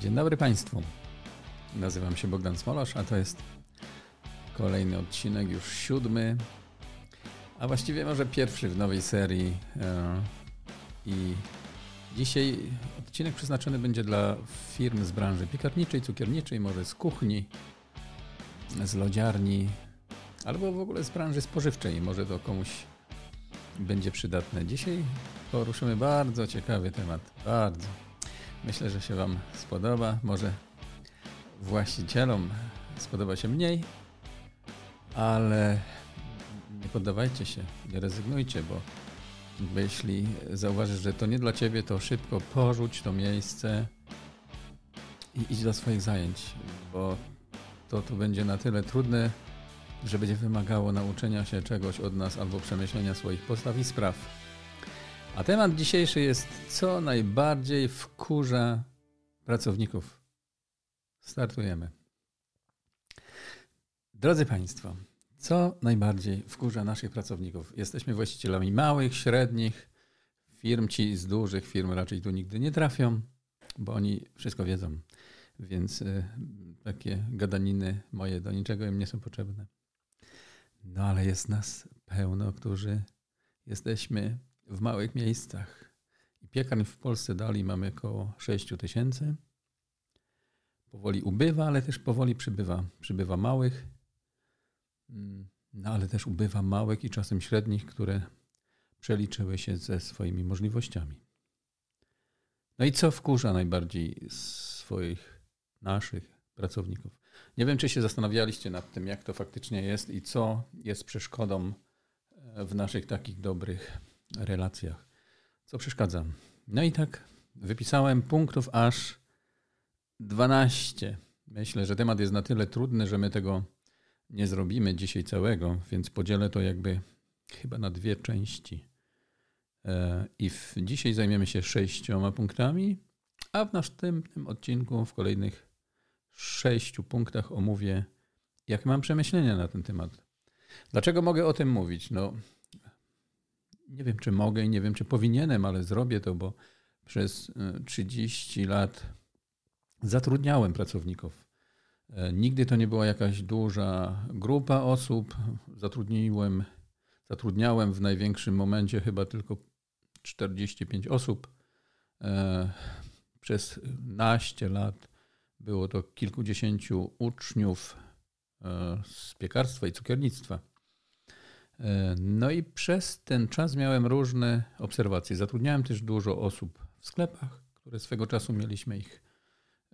Dzień dobry Państwu. Nazywam się Bogdan Smolosz, a to jest kolejny odcinek, już siódmy, a właściwie może pierwszy w nowej serii. E, I dzisiaj odcinek przeznaczony będzie dla firm z branży piekarniczej, cukierniczej, może z kuchni, z lodziarni, albo w ogóle z branży spożywczej. Może to komuś będzie przydatne. Dzisiaj poruszymy bardzo ciekawy temat. Bardzo. Myślę, że się Wam spodoba. Może właścicielom spodoba się mniej, ale nie poddawajcie się, nie rezygnujcie, bo, jeśli zauważysz, że to nie dla Ciebie, to szybko porzuć to miejsce i idź do swoich zajęć, bo to tu będzie na tyle trudne, że będzie wymagało nauczenia się czegoś od nas albo przemyślenia swoich postaw i spraw. A temat dzisiejszy jest, co najbardziej wkurza pracowników. Startujemy. Drodzy Państwo, co najbardziej wkurza naszych pracowników? Jesteśmy właścicielami małych, średnich firm. Ci z dużych firm raczej tu nigdy nie trafią, bo oni wszystko wiedzą. Więc y, takie gadaniny moje do niczego im nie są potrzebne. No ale jest nas pełno, którzy jesteśmy w małych miejscach. I piekarń w Polsce dali mamy około 6 tysięcy. Powoli ubywa, ale też powoli przybywa. Przybywa małych, mm, no ale też ubywa małych i czasem średnich, które przeliczyły się ze swoimi możliwościami. No i co wkurza najbardziej swoich, naszych pracowników? Nie wiem, czy się zastanawialiście nad tym, jak to faktycznie jest i co jest przeszkodą e, w naszych takich dobrych relacjach. Co przeszkadza? No i tak wypisałem punktów aż 12. Myślę, że temat jest na tyle trudny, że my tego nie zrobimy dzisiaj całego, więc podzielę to jakby chyba na dwie części. E, I w, dzisiaj zajmiemy się sześcioma punktami, a w następnym odcinku, w kolejnych sześciu punktach omówię, jakie mam przemyślenia na ten temat. Dlaczego mogę o tym mówić? No, nie wiem, czy mogę i nie wiem, czy powinienem, ale zrobię to, bo przez 30 e, lat zatrudniałem pracowników. E, nigdy to nie była jakaś duża grupa osób. Zatrudniłem, zatrudniałem w największym momencie chyba tylko 45 osób. E, przez naście lat było to kilkudziesięciu uczniów z piekarstwa i cukiernictwa. E, no i przez ten czas miałem różne obserwacje. Zatrudniałem też dużo osób w sklepach, które swego czasu mieliśmy ich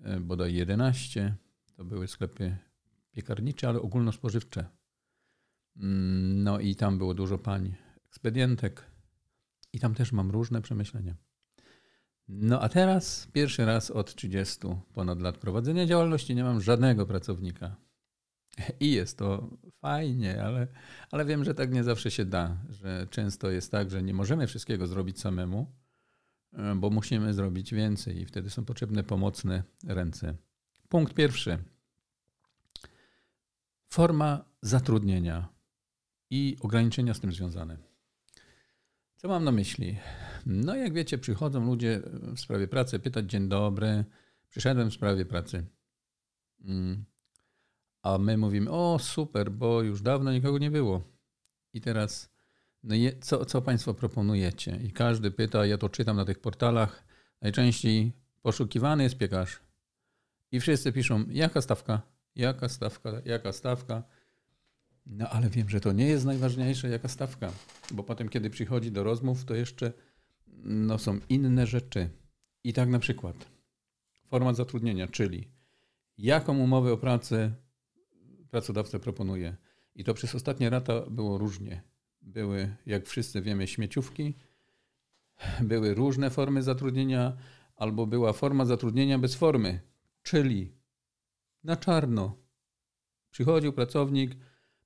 e, bodaj 11. To były sklepy piekarnicze, ale ogólnospożywcze. Mm, no i tam było dużo pań ekspedientek i tam też mam różne przemyślenia. No a teraz pierwszy raz od 30 ponad lat prowadzenia działalności nie mam żadnego pracownika. I jest to fajnie, ale, ale wiem, że tak nie zawsze się da, że często jest tak, że nie możemy wszystkiego zrobić samemu, e, bo musimy zrobić więcej i wtedy są potrzebne pomocne ręce. Punkt pierwszy. Forma zatrudnienia i ograniczenia z tym związane. Co mam na myśli? No, jak wiecie, przychodzą ludzie w sprawie pracy pytać: Dzień dobry, przyszedłem w sprawie pracy. Mm, a my mówimy, o super, bo już dawno nikogo nie było. I teraz, no je, co, co Państwo proponujecie? I każdy pyta, ja to czytam na tych portalach, najczęściej poszukiwany jest piekarz. I wszyscy piszą, jaka stawka, jaka stawka, jaka stawka. No ale wiem, że to nie jest najważniejsze, jaka stawka, bo potem, kiedy przychodzi do rozmów, to jeszcze no, są inne rzeczy. I tak na przykład format zatrudnienia, czyli jaką umowę o pracę pracodawca proponuje. I to przez ostatnie lata było różnie. Były, jak wszyscy wiemy, śmieciówki, były różne formy zatrudnienia, albo była forma zatrudnienia bez formy, czyli na czarno. Przychodził pracownik,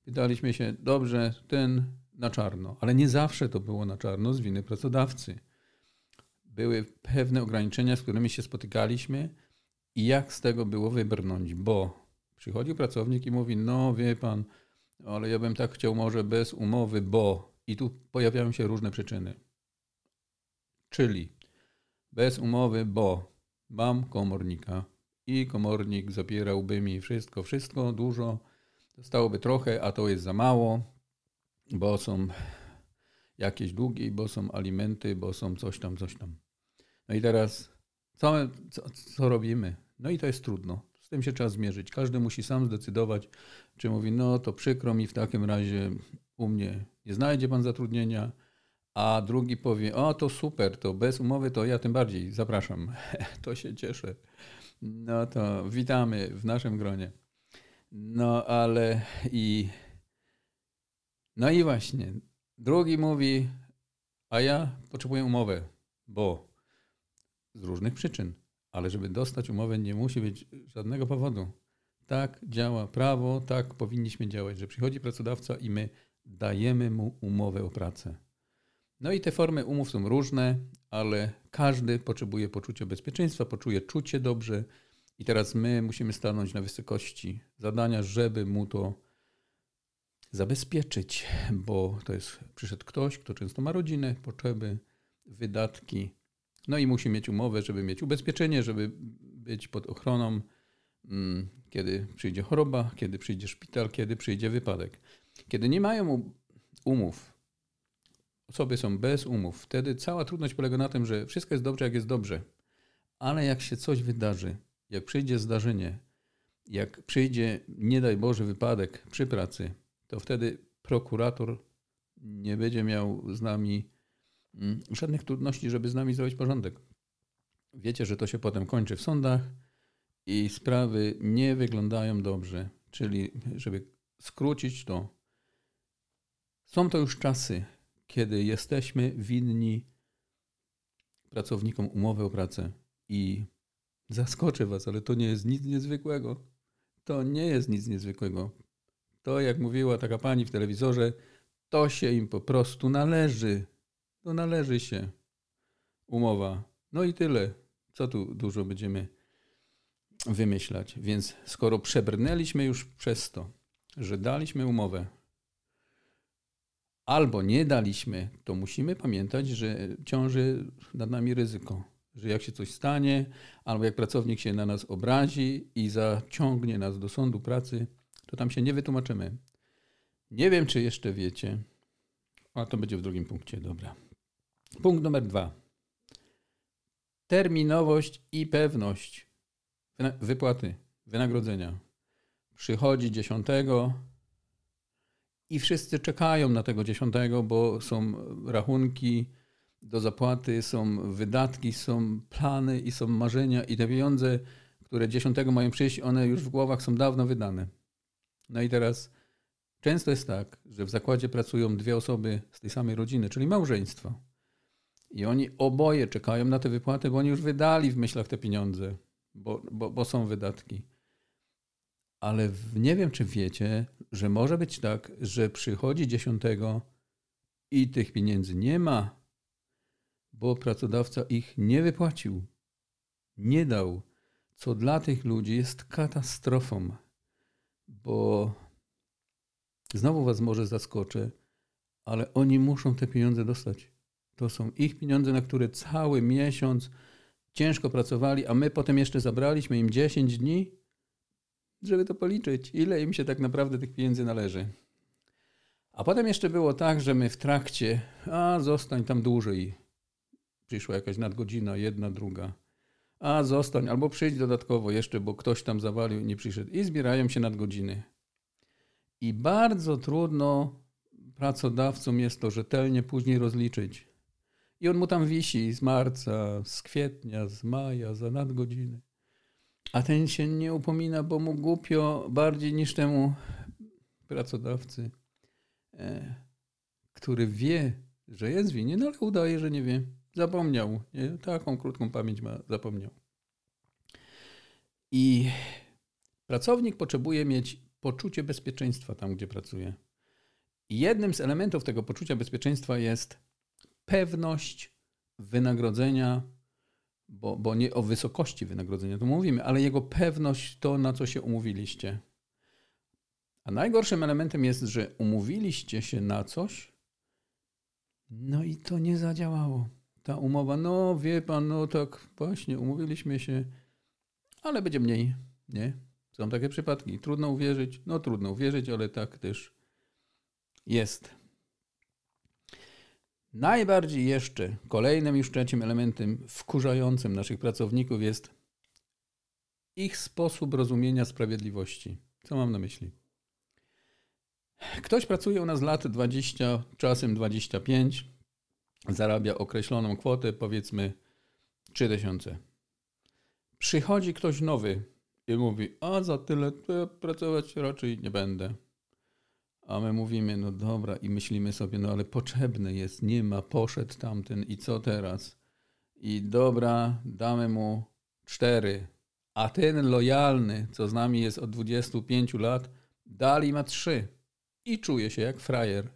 pytaliśmy się, dobrze, ten na czarno, ale nie zawsze to było na czarno z winy pracodawcy. Były pewne ograniczenia, z którymi się spotykaliśmy i jak z tego było wybrnąć, bo Przychodzi pracownik i mówi, no wie pan, ale ja bym tak chciał może bez umowy, bo... I tu pojawiają się różne przyczyny. Czyli bez umowy, bo mam komornika i komornik zabierałby mi wszystko, wszystko, dużo. Zostałoby trochę, a to jest za mało, bo są jakieś długi, bo są alimenty, bo są coś tam, coś tam. No i teraz co, co, co robimy? No i to jest trudno. Z tym się trzeba zmierzyć. Każdy musi sam zdecydować, czy mówi, no to przykro mi w takim razie u mnie nie znajdzie pan zatrudnienia, a drugi powie, o to super, to bez umowy to ja tym bardziej zapraszam. to się cieszę. No to witamy w naszym gronie. No ale i no i właśnie, drugi mówi, a ja potrzebuję umowę, bo z różnych przyczyn, ale żeby dostać umowę nie musi być żadnego powodu. Tak działa prawo, tak powinniśmy działać, że przychodzi pracodawca i my dajemy mu umowę o pracę. No i te formy umów są różne, ale każdy potrzebuje poczucia bezpieczeństwa, poczuje czucie dobrze i teraz my musimy stanąć na wysokości zadania, żeby mu to zabezpieczyć, bo to jest przyszedł ktoś, kto często ma rodzinę, potrzeby, wydatki, no i musi mieć umowę, żeby mieć ubezpieczenie, żeby być pod ochroną, mm, kiedy przyjdzie choroba, kiedy przyjdzie szpital, kiedy przyjdzie wypadek. Kiedy nie mają umów, osoby są bez umów, wtedy cała trudność polega na tym, że wszystko jest dobrze, jak jest dobrze. Ale jak się coś wydarzy, jak przyjdzie zdarzenie, jak przyjdzie, nie daj Boże, wypadek przy pracy, to wtedy prokurator nie będzie miał z nami żadnych trudności, żeby z nami zrobić porządek. Wiecie, że to się potem kończy w sądach i sprawy nie wyglądają dobrze. Czyli, żeby skrócić to, są to już czasy, kiedy jesteśmy winni pracownikom umowę o pracę i zaskoczę Was, ale to nie jest nic niezwykłego. To nie jest nic niezwykłego. To, jak mówiła taka pani w telewizorze, to się im po prostu należy. To należy się. Umowa. No i tyle. Co tu dużo będziemy wymyślać. Więc skoro przebrnęliśmy już przez to, że daliśmy umowę, albo nie daliśmy, to musimy pamiętać, że ciąży nad nami ryzyko, że jak się coś stanie, albo jak pracownik się na nas obrazi i zaciągnie nas do sądu pracy, to tam się nie wytłumaczymy. Nie wiem, czy jeszcze wiecie, a to będzie w drugim punkcie, dobra. Punkt numer dwa. Terminowość i pewność wypłaty, wynagrodzenia. Przychodzi dziesiątego, i wszyscy czekają na tego dziesiątego, bo są rachunki do zapłaty, są wydatki, są plany i są marzenia i te pieniądze, które dziesiątego mają przyjść, one już w głowach są dawno wydane. No i teraz często jest tak, że w zakładzie pracują dwie osoby z tej samej rodziny, czyli małżeństwo. I oni oboje czekają na te wypłaty, bo oni już wydali w myślach te pieniądze, bo, bo, bo są wydatki. Ale nie wiem, czy wiecie, że może być tak, że przychodzi dziesiątego i tych pieniędzy nie ma, bo pracodawca ich nie wypłacił, nie dał, co dla tych ludzi jest katastrofą, bo znowu was może zaskoczę, ale oni muszą te pieniądze dostać. To są ich pieniądze, na które cały miesiąc ciężko pracowali, a my potem jeszcze zabraliśmy im 10 dni żeby to policzyć, ile im się tak naprawdę tych pieniędzy należy. A potem jeszcze było tak, że my w trakcie, a zostań tam dłużej. Przyszła jakaś nadgodzina, jedna, druga. A zostań, albo przyjdź dodatkowo jeszcze, bo ktoś tam zawalił i nie przyszedł. I zbierają się nadgodziny. I bardzo trudno pracodawcom jest to rzetelnie później rozliczyć. I on mu tam wisi z marca, z kwietnia, z maja za nadgodziny. A ten się nie upomina, bo mu głupio bardziej niż temu pracodawcy, e, który wie, że jest winien, ale udaje, że nie wie. Zapomniał. Nie? Taką krótką pamięć ma, zapomniał. I pracownik potrzebuje mieć poczucie bezpieczeństwa tam, gdzie pracuje. I jednym z elementów tego poczucia bezpieczeństwa jest pewność wynagrodzenia bo, bo nie o wysokości wynagrodzenia tu mówimy, ale jego pewność to, na co się umówiliście. A najgorszym elementem jest, że umówiliście się na coś, no i to nie zadziałało. Ta umowa, no wie pan, no tak właśnie, umówiliśmy się, ale będzie mniej, nie? Są takie przypadki. Trudno uwierzyć, no trudno uwierzyć, ale tak też jest. Najbardziej jeszcze, kolejnym już trzecim elementem wkurzającym naszych pracowników jest ich sposób rozumienia sprawiedliwości. Co mam na myśli? Ktoś pracuje u nas lat 20, czasem 25, zarabia określoną kwotę, powiedzmy 3000. Przychodzi ktoś nowy i mówi, a za tyle to ja pracować raczej nie będę. A my mówimy, no dobra, i myślimy sobie, no ale potrzebny jest, nie ma, poszedł tamten i co teraz? I dobra, damy mu cztery. A ten lojalny, co z nami jest od 25 lat, dali ma trzy. I czuje się jak frajer.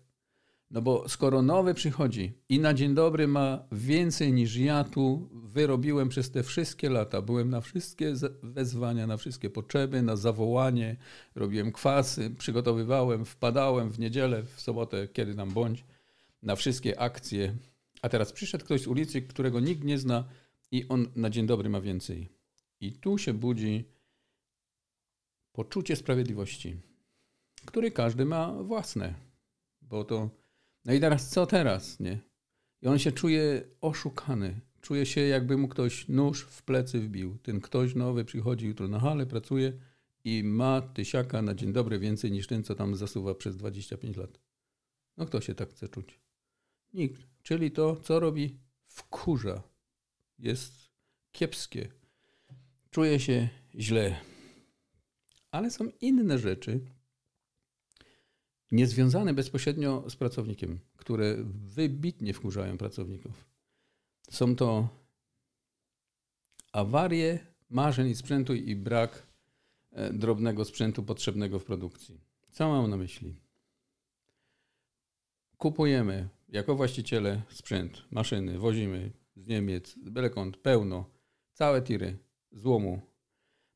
No bo skoro nowy przychodzi i na dzień dobry ma więcej niż ja tu wyrobiłem przez te wszystkie lata, byłem na wszystkie wezwania, na wszystkie potrzeby, na zawołanie, robiłem kwasy, przygotowywałem, wpadałem w niedzielę, w sobotę, kiedy tam bądź, na wszystkie akcje. A teraz przyszedł ktoś z ulicy, którego nikt nie zna i on na dzień dobry ma więcej. I tu się budzi poczucie sprawiedliwości, które każdy ma własne, bo to no i teraz co teraz, nie? I on się czuje oszukany. Czuje się, jakby mu ktoś nóż w plecy wbił. Ten ktoś nowy przychodzi jutro na halę, pracuje i ma tysiaka na dzień dobry więcej niż ten, co tam zasuwa przez 25 lat. No kto się tak chce czuć? Nikt. Czyli to, co robi, wkurza. Jest kiepskie. Czuje się źle. Ale są inne rzeczy, niezwiązane bezpośrednio z pracownikiem, które wybitnie wkurzają pracowników. Są to awarie maszyn i sprzętu i brak e, drobnego sprzętu potrzebnego w produkcji. Co mam na myśli? Kupujemy jako właściciele sprzęt, maszyny, wozimy z Niemiec, belekąt, pełno, całe tiry złomu.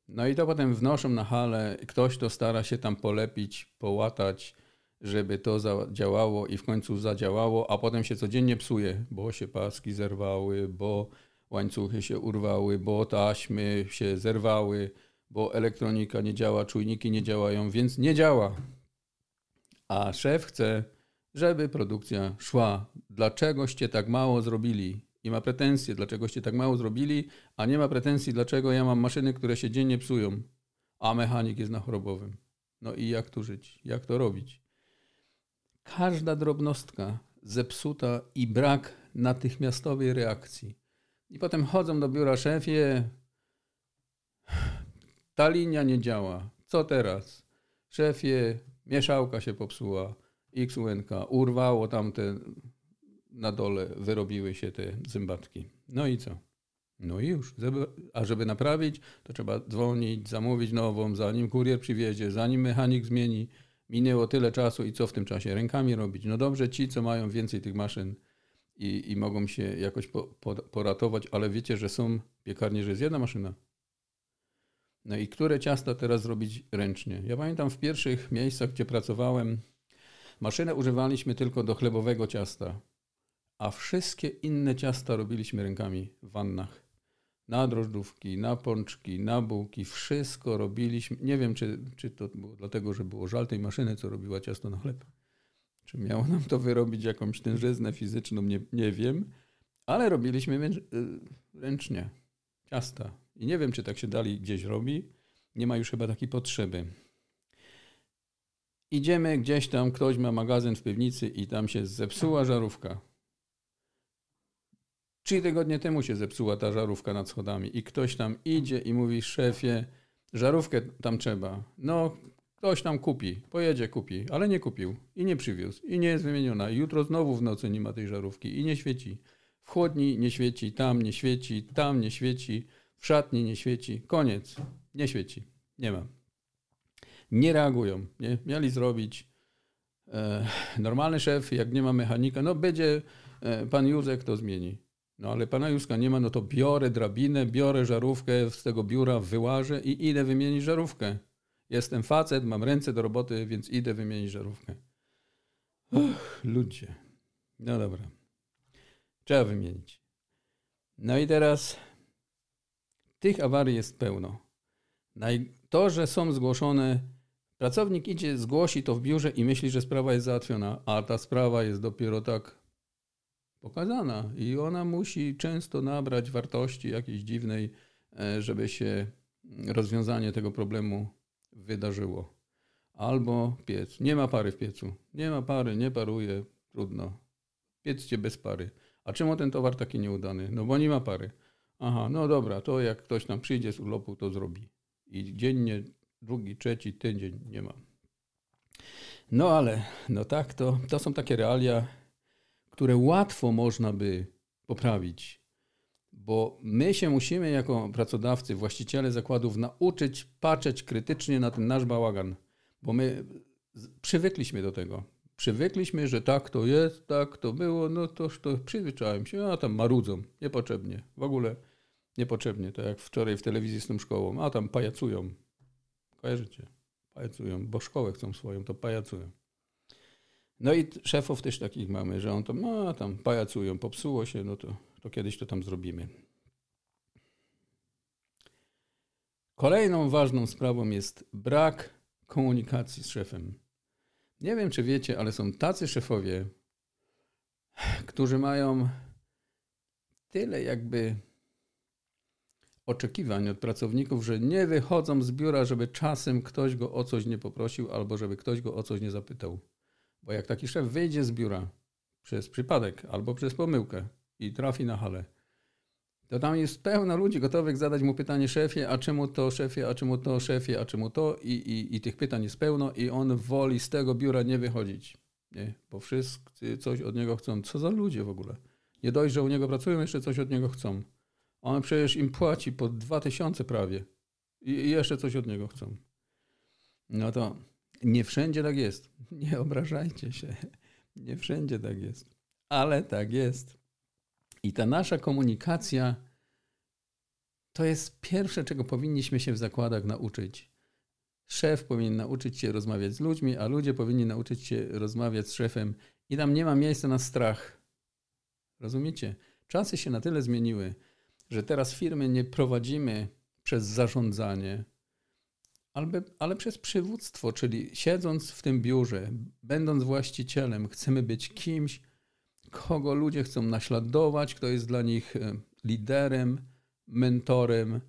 No i to potem wnoszą na halę, ktoś to stara się tam polepić, połatać, żeby to zadziałało i w końcu zadziałało, a potem się codziennie psuje, bo się paski zerwały, bo łańcuchy się urwały, bo taśmy się zerwały, bo elektronika nie działa, czujniki nie działają, więc nie działa. A szef chce, żeby produkcja szła. Dlaczegoście tak mało zrobili? I ma pretensje, dlaczegoście tak mało zrobili, a nie ma pretensji, dlaczego ja mam maszyny, które się dziennie psują, a mechanik jest na chorobowym. No i jak tu żyć? Jak to robić? Każda drobnostka zepsuta i brak natychmiastowej reakcji. I potem chodzą do biura szefie, ta linia nie działa. Co teraz? Szefie, mieszałka się popsuła, XUNK, urwało tamte na dole, wyrobiły się te zębatki. No i co? No i już. A żeby naprawić, to trzeba dzwonić, zamówić nową, zanim kurier przywiezie, zanim mechanik zmieni minęło tyle czasu i co w tym czasie? Rękami robić. No dobrze, ci, co mają więcej tych maszyn i, i mogą się jakoś po, po, poratować, ale wiecie, że są piekarnie, że jest jedna maszyna. No i które ciasta teraz robić ręcznie? Ja pamiętam w pierwszych miejscach, gdzie pracowałem, maszynę używaliśmy tylko do chlebowego ciasta, a wszystkie inne ciasta robiliśmy rękami w wannach na drożdżówki, na pączki, na bułki, wszystko robiliśmy. Nie wiem, czy, czy to było dlatego, że było żal tej maszyny, co robiła ciasto na chleb. Czy miało nam to wyrobić jakąś tężyznę fizyczną, nie, nie wiem, ale robiliśmy y, ręcznie ciasta. I nie wiem, czy tak się dalej gdzieś robi. Nie ma już chyba takiej potrzeby. Idziemy gdzieś tam, ktoś ma magazyn w piwnicy i tam się zepsuła żarówka. Trzy tygodnie temu się zepsuła ta żarówka nad schodami i ktoś tam idzie i mówi szefie, żarówkę tam trzeba. No, ktoś tam kupi, pojedzie kupi, ale nie kupił i nie przywiózł i nie jest wymieniona. Jutro znowu w nocy nie ma tej żarówki i nie świeci. W chłodni nie świeci, tam nie świeci, tam nie świeci, w szatni nie świeci. Koniec. Nie świeci. Nie ma. Nie reagują. Nie? Mieli zrobić. E, normalny szef, jak nie ma mechanika, no będzie e, pan Józek, to zmieni. No ale pana Józka nie ma, no to biorę drabinę, biorę żarówkę z tego biura, wyłażę i idę wymienić żarówkę. Jestem facet, mam ręce do roboty, więc idę wymienić żarówkę. Uch, ludzie. No dobra. Trzeba wymienić. No i teraz tych awarii jest pełno. To, że są zgłoszone, pracownik idzie, zgłosi to w biurze i myśli, że sprawa jest załatwiona, a ta sprawa jest dopiero tak pokazana i ona musi często nabrać wartości jakiejś dziwnej, e, żeby się rozwiązanie tego problemu wydarzyło. Albo piec. Nie ma pary w piecu. Nie ma pary, nie paruje, trudno. Pieccie bez pary. A czemu ten towar taki nieudany? No bo nie ma pary. Aha, no dobra, to jak ktoś tam przyjdzie z urlopu, to zrobi. I dziennie, drugi, trzeci tydzień nie ma. No ale, no tak, to, to są takie realia, które łatwo można by poprawić, bo my się musimy jako pracodawcy, właściciele zakładów nauczyć patrzeć krytycznie na ten nasz bałagan, bo my przywykliśmy do tego. Przywykliśmy, że tak to jest, tak to było, no toż to przyzwyczaiłem się, a tam marudzą, niepotrzebnie, w ogóle niepotrzebnie, tak jak wczoraj w telewizji z tą szkołą, a tam pajacują, kojarzycie, pajacują, bo szkołę chcą swoją, to pajacują. No i szefów też takich mamy, że on tam, no tam pajacują, popsuło się, no to, to kiedyś to tam zrobimy. Kolejną ważną sprawą jest brak komunikacji z szefem. Nie wiem, czy wiecie, ale są tacy szefowie, którzy mają tyle jakby oczekiwań od pracowników, że nie wychodzą z biura, żeby czasem ktoś go o coś nie poprosił albo żeby ktoś go o coś nie zapytał. Bo jak taki szef wyjdzie z biura przez przypadek albo przez pomyłkę i trafi na halę, to tam jest pełno ludzi gotowych zadać mu pytanie szefie, a czemu to szefie, a czemu to szefie, a czemu to i, i, i tych pytań jest pełno i on woli z tego biura nie wychodzić. Nie? Bo wszyscy coś od niego chcą. Co za ludzie w ogóle? Nie dość, że u niego pracują, jeszcze coś od niego chcą. On przecież im płaci po dwa tysiące prawie i, i jeszcze coś od niego chcą. No to nie wszędzie tak jest. Nie obrażajcie się. Nie wszędzie tak jest. Ale tak jest. I ta nasza komunikacja to jest pierwsze, czego powinniśmy się w zakładach nauczyć. Szef powinien nauczyć się rozmawiać z ludźmi, a ludzie powinni nauczyć się rozmawiać z szefem. I tam nie ma miejsca na strach. Rozumiecie? Czasy się na tyle zmieniły, że teraz firmy nie prowadzimy przez zarządzanie, ale, ale przez przywództwo, czyli siedząc w tym biurze, będąc właścicielem, chcemy być kimś, kogo ludzie chcą naśladować, kto jest dla nich e, liderem, mentorem,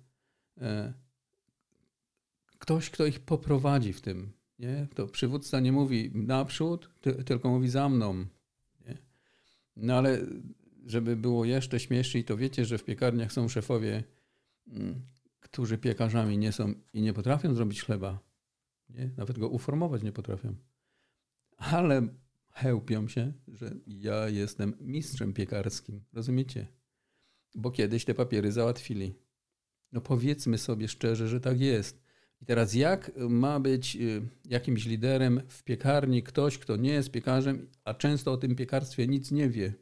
e, ktoś, kto ich poprowadzi w tym. Nie? To przywódca nie mówi naprzód, tylko mówi za mną. Nie? No ale żeby było jeszcze śmieszniej, to wiecie, że w piekarniach są szefowie, mm, którzy piekarzami nie są i nie potrafią zrobić chleba. Nie? Nawet go uformować nie potrafią. Ale chełpią się, że ja jestem mistrzem piekarskim. Rozumiecie? Bo kiedyś te papiery załatwili. No powiedzmy sobie szczerze, że tak jest. I teraz jak ma być y, jakimś liderem w piekarni ktoś, kto nie jest piekarzem, a często o tym piekarstwie nic nie wie?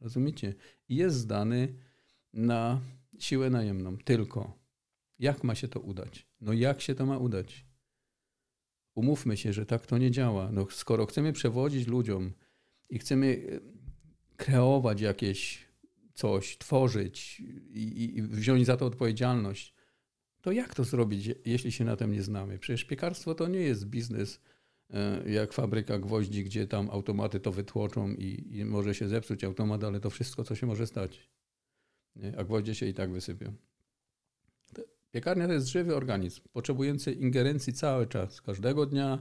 Rozumiecie? Jest zdany na siłę najemną. Tylko jak ma się to udać? No jak się to ma udać? Umówmy się, że tak to nie działa. No, skoro chcemy przewodzić ludziom i chcemy e, kreować jakieś coś, tworzyć i, i wziąć za to odpowiedzialność, to jak to zrobić, jeśli się na tym nie znamy? Przecież piekarstwo to nie jest biznes e, jak fabryka gwoździ, gdzie tam automaty to wytłoczą i, i może się zepsuć automat, ale to wszystko, co się może stać. Nie? A gwoździe się i tak wysypią. Piekarnia to jest żywy organizm, potrzebujący ingerencji cały czas, każdego dnia,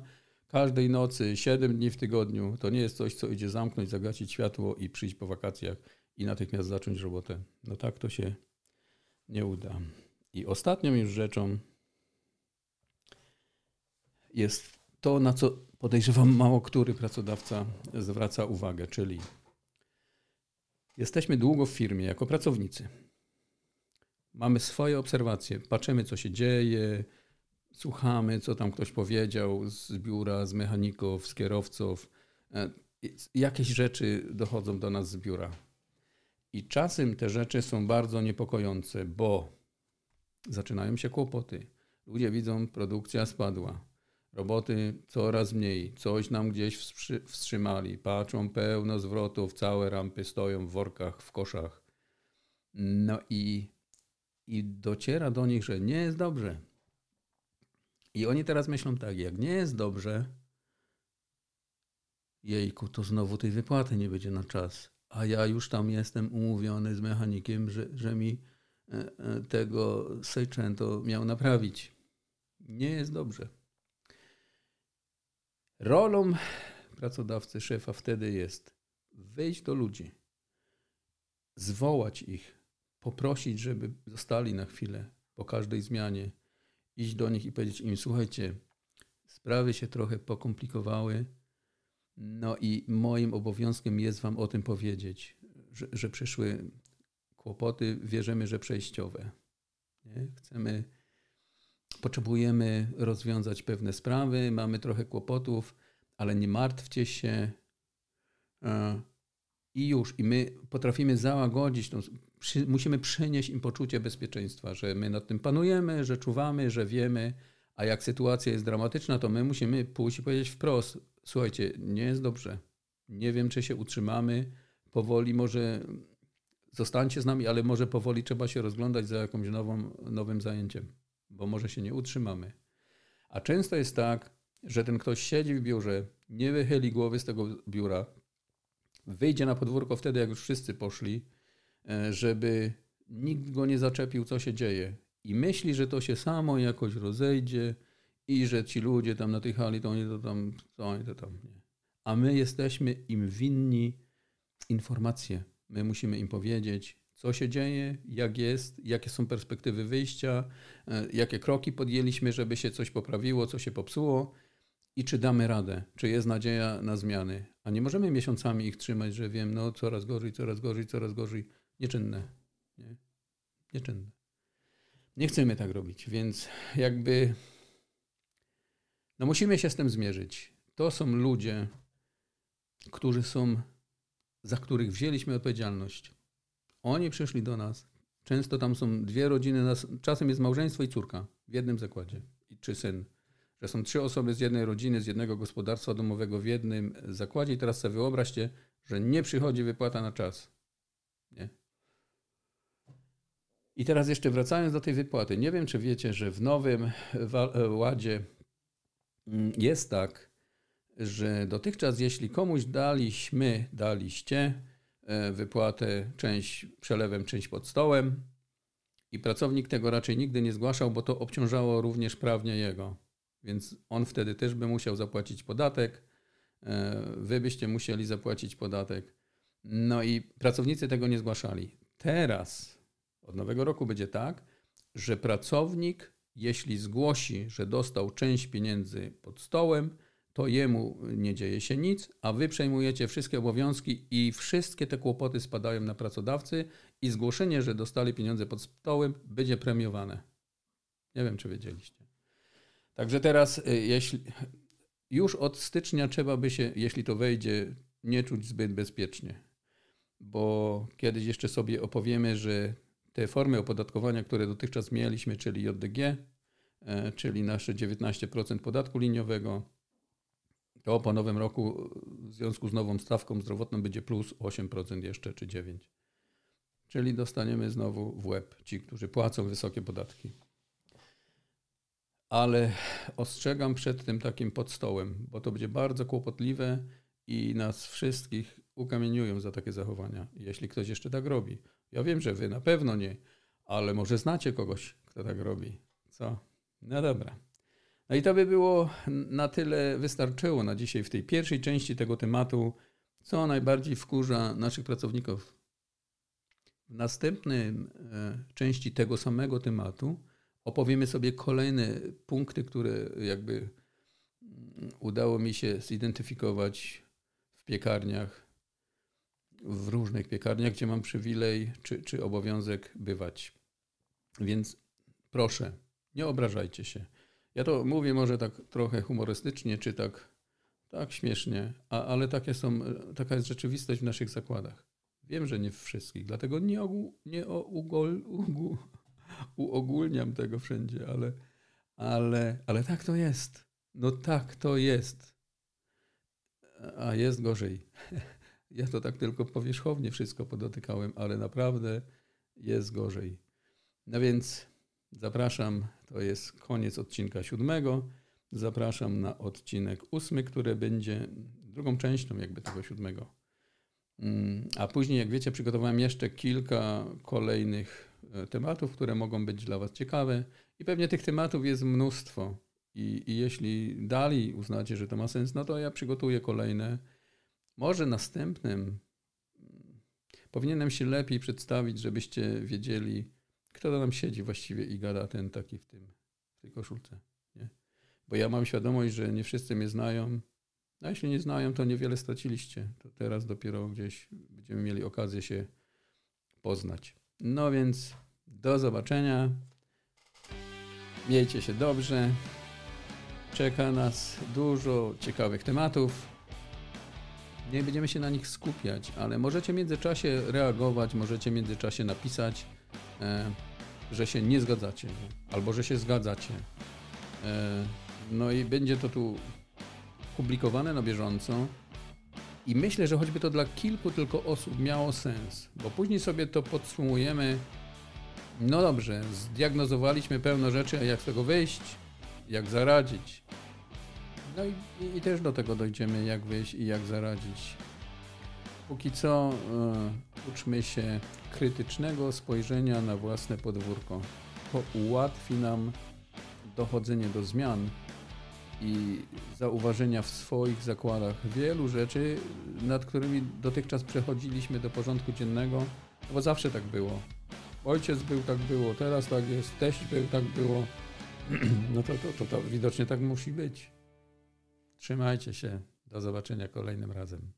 każdej nocy, 7 dni w tygodniu. To nie jest coś, co idzie zamknąć, zagasić światło i przyjść po wakacjach i natychmiast zacząć robotę. No tak to się nie uda. I ostatnią już rzeczą jest to, na co podejrzewam mało który pracodawca zwraca uwagę, czyli jesteśmy długo w firmie jako pracownicy mamy swoje obserwacje, patrzymy, co się dzieje, słuchamy, co tam ktoś powiedział z biura, z mechaników, z kierowców. E, jakieś rzeczy dochodzą do nas z biura. I czasem te rzeczy są bardzo niepokojące, bo zaczynają się kłopoty. Ludzie widzą, produkcja spadła, roboty coraz mniej, coś nam gdzieś wstrzymali, patrzą pełno zwrotów, całe rampy stoją w workach, w koszach. No i i dociera do nich, że nie jest dobrze. I oni teraz myślą tak, jak nie jest dobrze, jejku, to znowu tej wypłaty nie będzie na czas. A ja już tam jestem umówiony z mechanikiem, że, że mi e, e, tego Seicento miał naprawić. Nie jest dobrze. Rolą pracodawcy, szefa wtedy jest wejść do ludzi, zwołać ich, poprosić, żeby zostali na chwilę po każdej zmianie, iść do nich i powiedzieć im: Słuchajcie, sprawy się trochę pokomplikowały. No i moim obowiązkiem jest Wam o tym powiedzieć, że, że przyszły kłopoty, wierzymy, że przejściowe. Nie? Chcemy, potrzebujemy rozwiązać pewne sprawy, mamy trochę kłopotów, ale nie martwcie się. E, I już, i my potrafimy załagodzić, tą, przy, musimy przynieść im poczucie bezpieczeństwa, że my nad tym panujemy, że czuwamy, że wiemy, a jak sytuacja jest dramatyczna, to my musimy pójść i powiedzieć wprost: słuchajcie, nie jest dobrze. Nie wiem, czy się utrzymamy. Powoli może zostańcie z nami, ale może powoli trzeba się rozglądać za jakimś nową, nowym zajęciem, bo może się nie utrzymamy. A często jest tak, że ten ktoś siedzi w biurze, nie wychyli głowy z tego biura, wyjdzie na podwórko wtedy, jak już wszyscy poszli, żeby nikt go nie zaczepił, co się dzieje. I myśli, że to się samo jakoś rozejdzie i że ci ludzie tam na tej hali, to oni to tam, to oni to tam, nie. A my jesteśmy im winni informacje. My musimy im powiedzieć, co się dzieje, jak jest, jakie są perspektywy wyjścia, e, jakie kroki podjęliśmy, żeby się coś poprawiło, co się popsuło i czy damy radę, czy jest nadzieja na zmiany. A nie możemy miesiącami ich trzymać, że wiem, no coraz gorzej, coraz gorzej, coraz gorzej. Nieczynne. Nie? Nieczynne. Nie chcemy tak robić, więc jakby no musimy się z tym zmierzyć. To są ludzie, którzy są, za których wzięliśmy odpowiedzialność. Oni przyszli do nas. Często tam są dwie rodziny, czasem jest małżeństwo i córka w jednym zakładzie, czy syn że są trzy osoby z jednej rodziny, z jednego gospodarstwa domowego w jednym zakładzie i teraz sobie wyobraźcie, że nie przychodzi wypłata na czas. Nie? I teraz jeszcze wracając do tej wypłaty. Nie wiem, czy wiecie, że w nowym ładzie mm, jest tak, że dotychczas jeśli komuś daliśmy, daliście e, wypłatę część przelewem, część pod stołem i pracownik tego raczej nigdy nie zgłaszał, bo to obciążało również prawnie jego więc on wtedy też by musiał zapłacić podatek, e, wy byście musieli zapłacić podatek. No i pracownicy tego nie zgłaszali. Teraz, od nowego roku będzie tak, że pracownik, jeśli zgłosi, że dostał część pieniędzy pod stołem, to jemu nie dzieje się nic, a wy przejmujecie wszystkie obowiązki i wszystkie te kłopoty spadają na pracodawcy i zgłoszenie, że dostali pieniądze pod stołem, będzie premiowane. Nie wiem, czy wiedzieliście. Także teraz, y, jeśli już od stycznia trzeba by się, jeśli to wejdzie, nie czuć zbyt bezpiecznie, bo kiedyś jeszcze sobie opowiemy, że te formy opodatkowania, które dotychczas mieliśmy, czyli JDG, e, czyli nasze 19% podatku liniowego, to po nowym roku w związku z nową stawką zdrowotną będzie plus 8% jeszcze, czy 9%. Czyli dostaniemy znowu w łeb ci, którzy płacą wysokie podatki ale ostrzegam przed tym takim podstołem, bo to będzie bardzo kłopotliwe i nas wszystkich ukamieniują za takie zachowania, jeśli ktoś jeszcze tak robi. Ja wiem, że wy na pewno nie, ale może znacie kogoś, kto tak robi. Co? No dobra. No i to by było na tyle wystarczyło na dzisiaj w tej pierwszej części tego tematu, co najbardziej wkurza naszych pracowników. W następnej części tego samego tematu opowiemy sobie kolejne punkty, które jakby udało mi się zidentyfikować w piekarniach, w różnych piekarniach, gdzie mam przywilej czy, czy obowiązek bywać. Więc proszę, nie obrażajcie się. Ja to mówię może tak trochę humorystycznie, czy tak, tak śmiesznie, a, ale takie są, taka jest rzeczywistość w naszych zakładach. Wiem, że nie w wszystkich, dlatego nie, ogół, nie o, ugol, ugół, uogólniam tego wszędzie, ale, ale, ale tak to jest. No tak to jest. A jest gorzej. Ja to tak tylko powierzchownie wszystko podotykałem, ale naprawdę jest gorzej. No więc Zapraszam, to jest koniec odcinka siódmego. Zapraszam na odcinek ósmy, który będzie drugą częścią jakby tego siódmego. Mm, A później, jak wiecie, przygotowałem jeszcze kilka kolejnych e, tematów, które mogą być dla Was ciekawe. I pewnie tych tematów jest mnóstwo. I, I jeśli dalej uznacie, że to ma sens, no to ja przygotuję kolejne. Może następnym mm, powinienem się lepiej przedstawić, żebyście wiedzieli, kto tam siedzi właściwie i gada ten taki w, tym, w tej koszulce. Nie? Bo ja mam świadomość, że nie wszyscy mnie znają. A jeśli nie znają, to niewiele straciliście. To teraz dopiero gdzieś będziemy mieli okazję się poznać. No więc do zobaczenia. Miejcie się dobrze. Czeka nas dużo ciekawych tematów. Nie będziemy się na nich skupiać, ale możecie w międzyczasie reagować, możecie w międzyczasie napisać, e, że się nie zgadzacie, albo że się zgadzacie. E, no i będzie to tu publikowane na bieżąco. I myślę, że choćby to dla kilku tylko osób miało sens, bo później sobie to podsumujemy. No dobrze, zdiagnozowaliśmy pełno rzeczy, jak z tego wyjść, jak zaradzić. No i, i, i też do tego dojdziemy, jak wyjść i jak zaradzić. Póki co e, uczmy się krytycznego spojrzenia na własne podwórko. To ułatwi nam dochodzenie do zmian i zauważenia w swoich zakładach wielu rzeczy, nad którymi dotychczas przechodziliśmy do porządku dziennego, no bo zawsze tak było. Ojciec był, tak było, teraz tak jest, teść był, tak było. No to, to, to, to widocznie tak musi być. Trzymajcie się. Do zobaczenia kolejnym razem.